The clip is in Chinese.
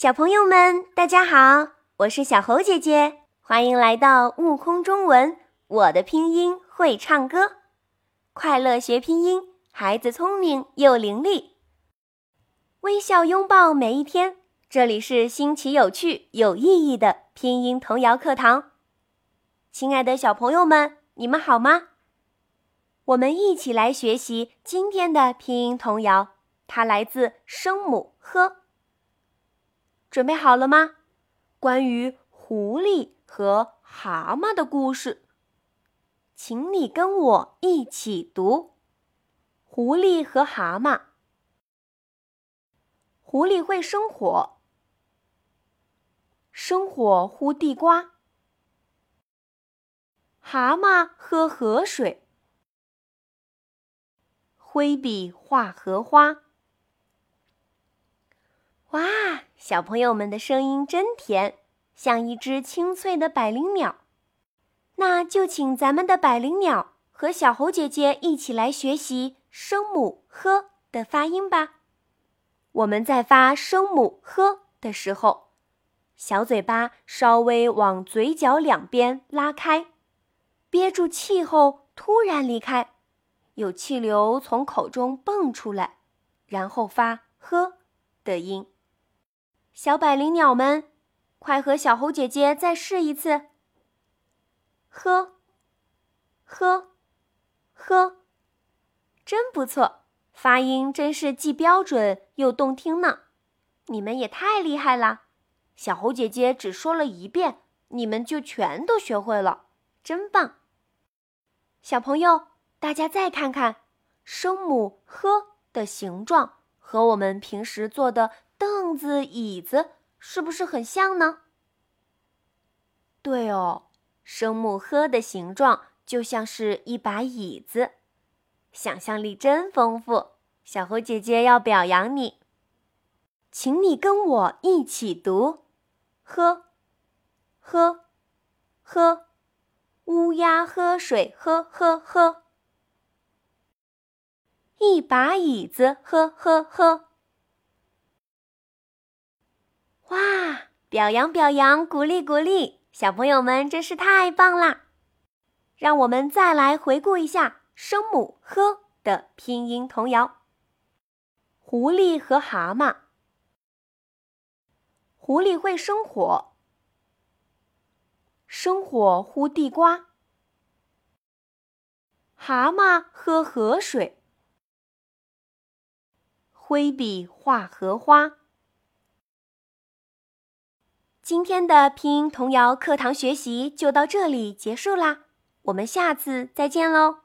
小朋友们，大家好，我是小猴姐姐，欢迎来到悟空中文。我的拼音会唱歌，快乐学拼音，孩子聪明又伶俐，微笑拥抱每一天。这里是新奇有趣、有意义的拼音童谣课堂。亲爱的小朋友们，你们好吗？我们一起来学习今天的拼音童谣，它来自声母“呵”。准备好了吗？关于狐狸和蛤蟆的故事，请你跟我一起读：狐狸和蛤蟆。狐狸会生火，生火烀地瓜；蛤蟆喝河水，挥笔画荷花。哇，小朋友们的声音真甜，像一只清脆的百灵鸟。那就请咱们的百灵鸟和小猴姐姐一起来学习声母“呵”的发音吧。我们在发声母“呵”的时候，小嘴巴稍微往嘴角两边拉开，憋住气后突然离开，有气流从口中蹦出来，然后发“呵”的音。小百灵鸟们，快和小猴姐姐再试一次。呵，呵，呵，真不错，发音真是既标准又动听呢。你们也太厉害了，小猴姐姐只说了一遍，你们就全都学会了，真棒！小朋友，大家再看看，声母“呵”的形状和我们平时做的。凳子、椅子是不是很像呢？对哦，声母“呵”的形状就像是一把椅子，想象力真丰富。小猴姐姐要表扬你，请你跟我一起读：喝，喝，喝，乌鸦喝水，喝喝喝，一把椅子，喝喝喝。哇！表扬表扬，鼓励鼓励，小朋友们真是太棒啦！让我们再来回顾一下声母“呵”的拼音童谣：狐狸和蛤蟆。狐狸会生火，生火呼地瓜；蛤蟆喝河水，挥笔画荷花。今天的拼音童谣课堂学习就到这里结束啦，我们下次再见喽。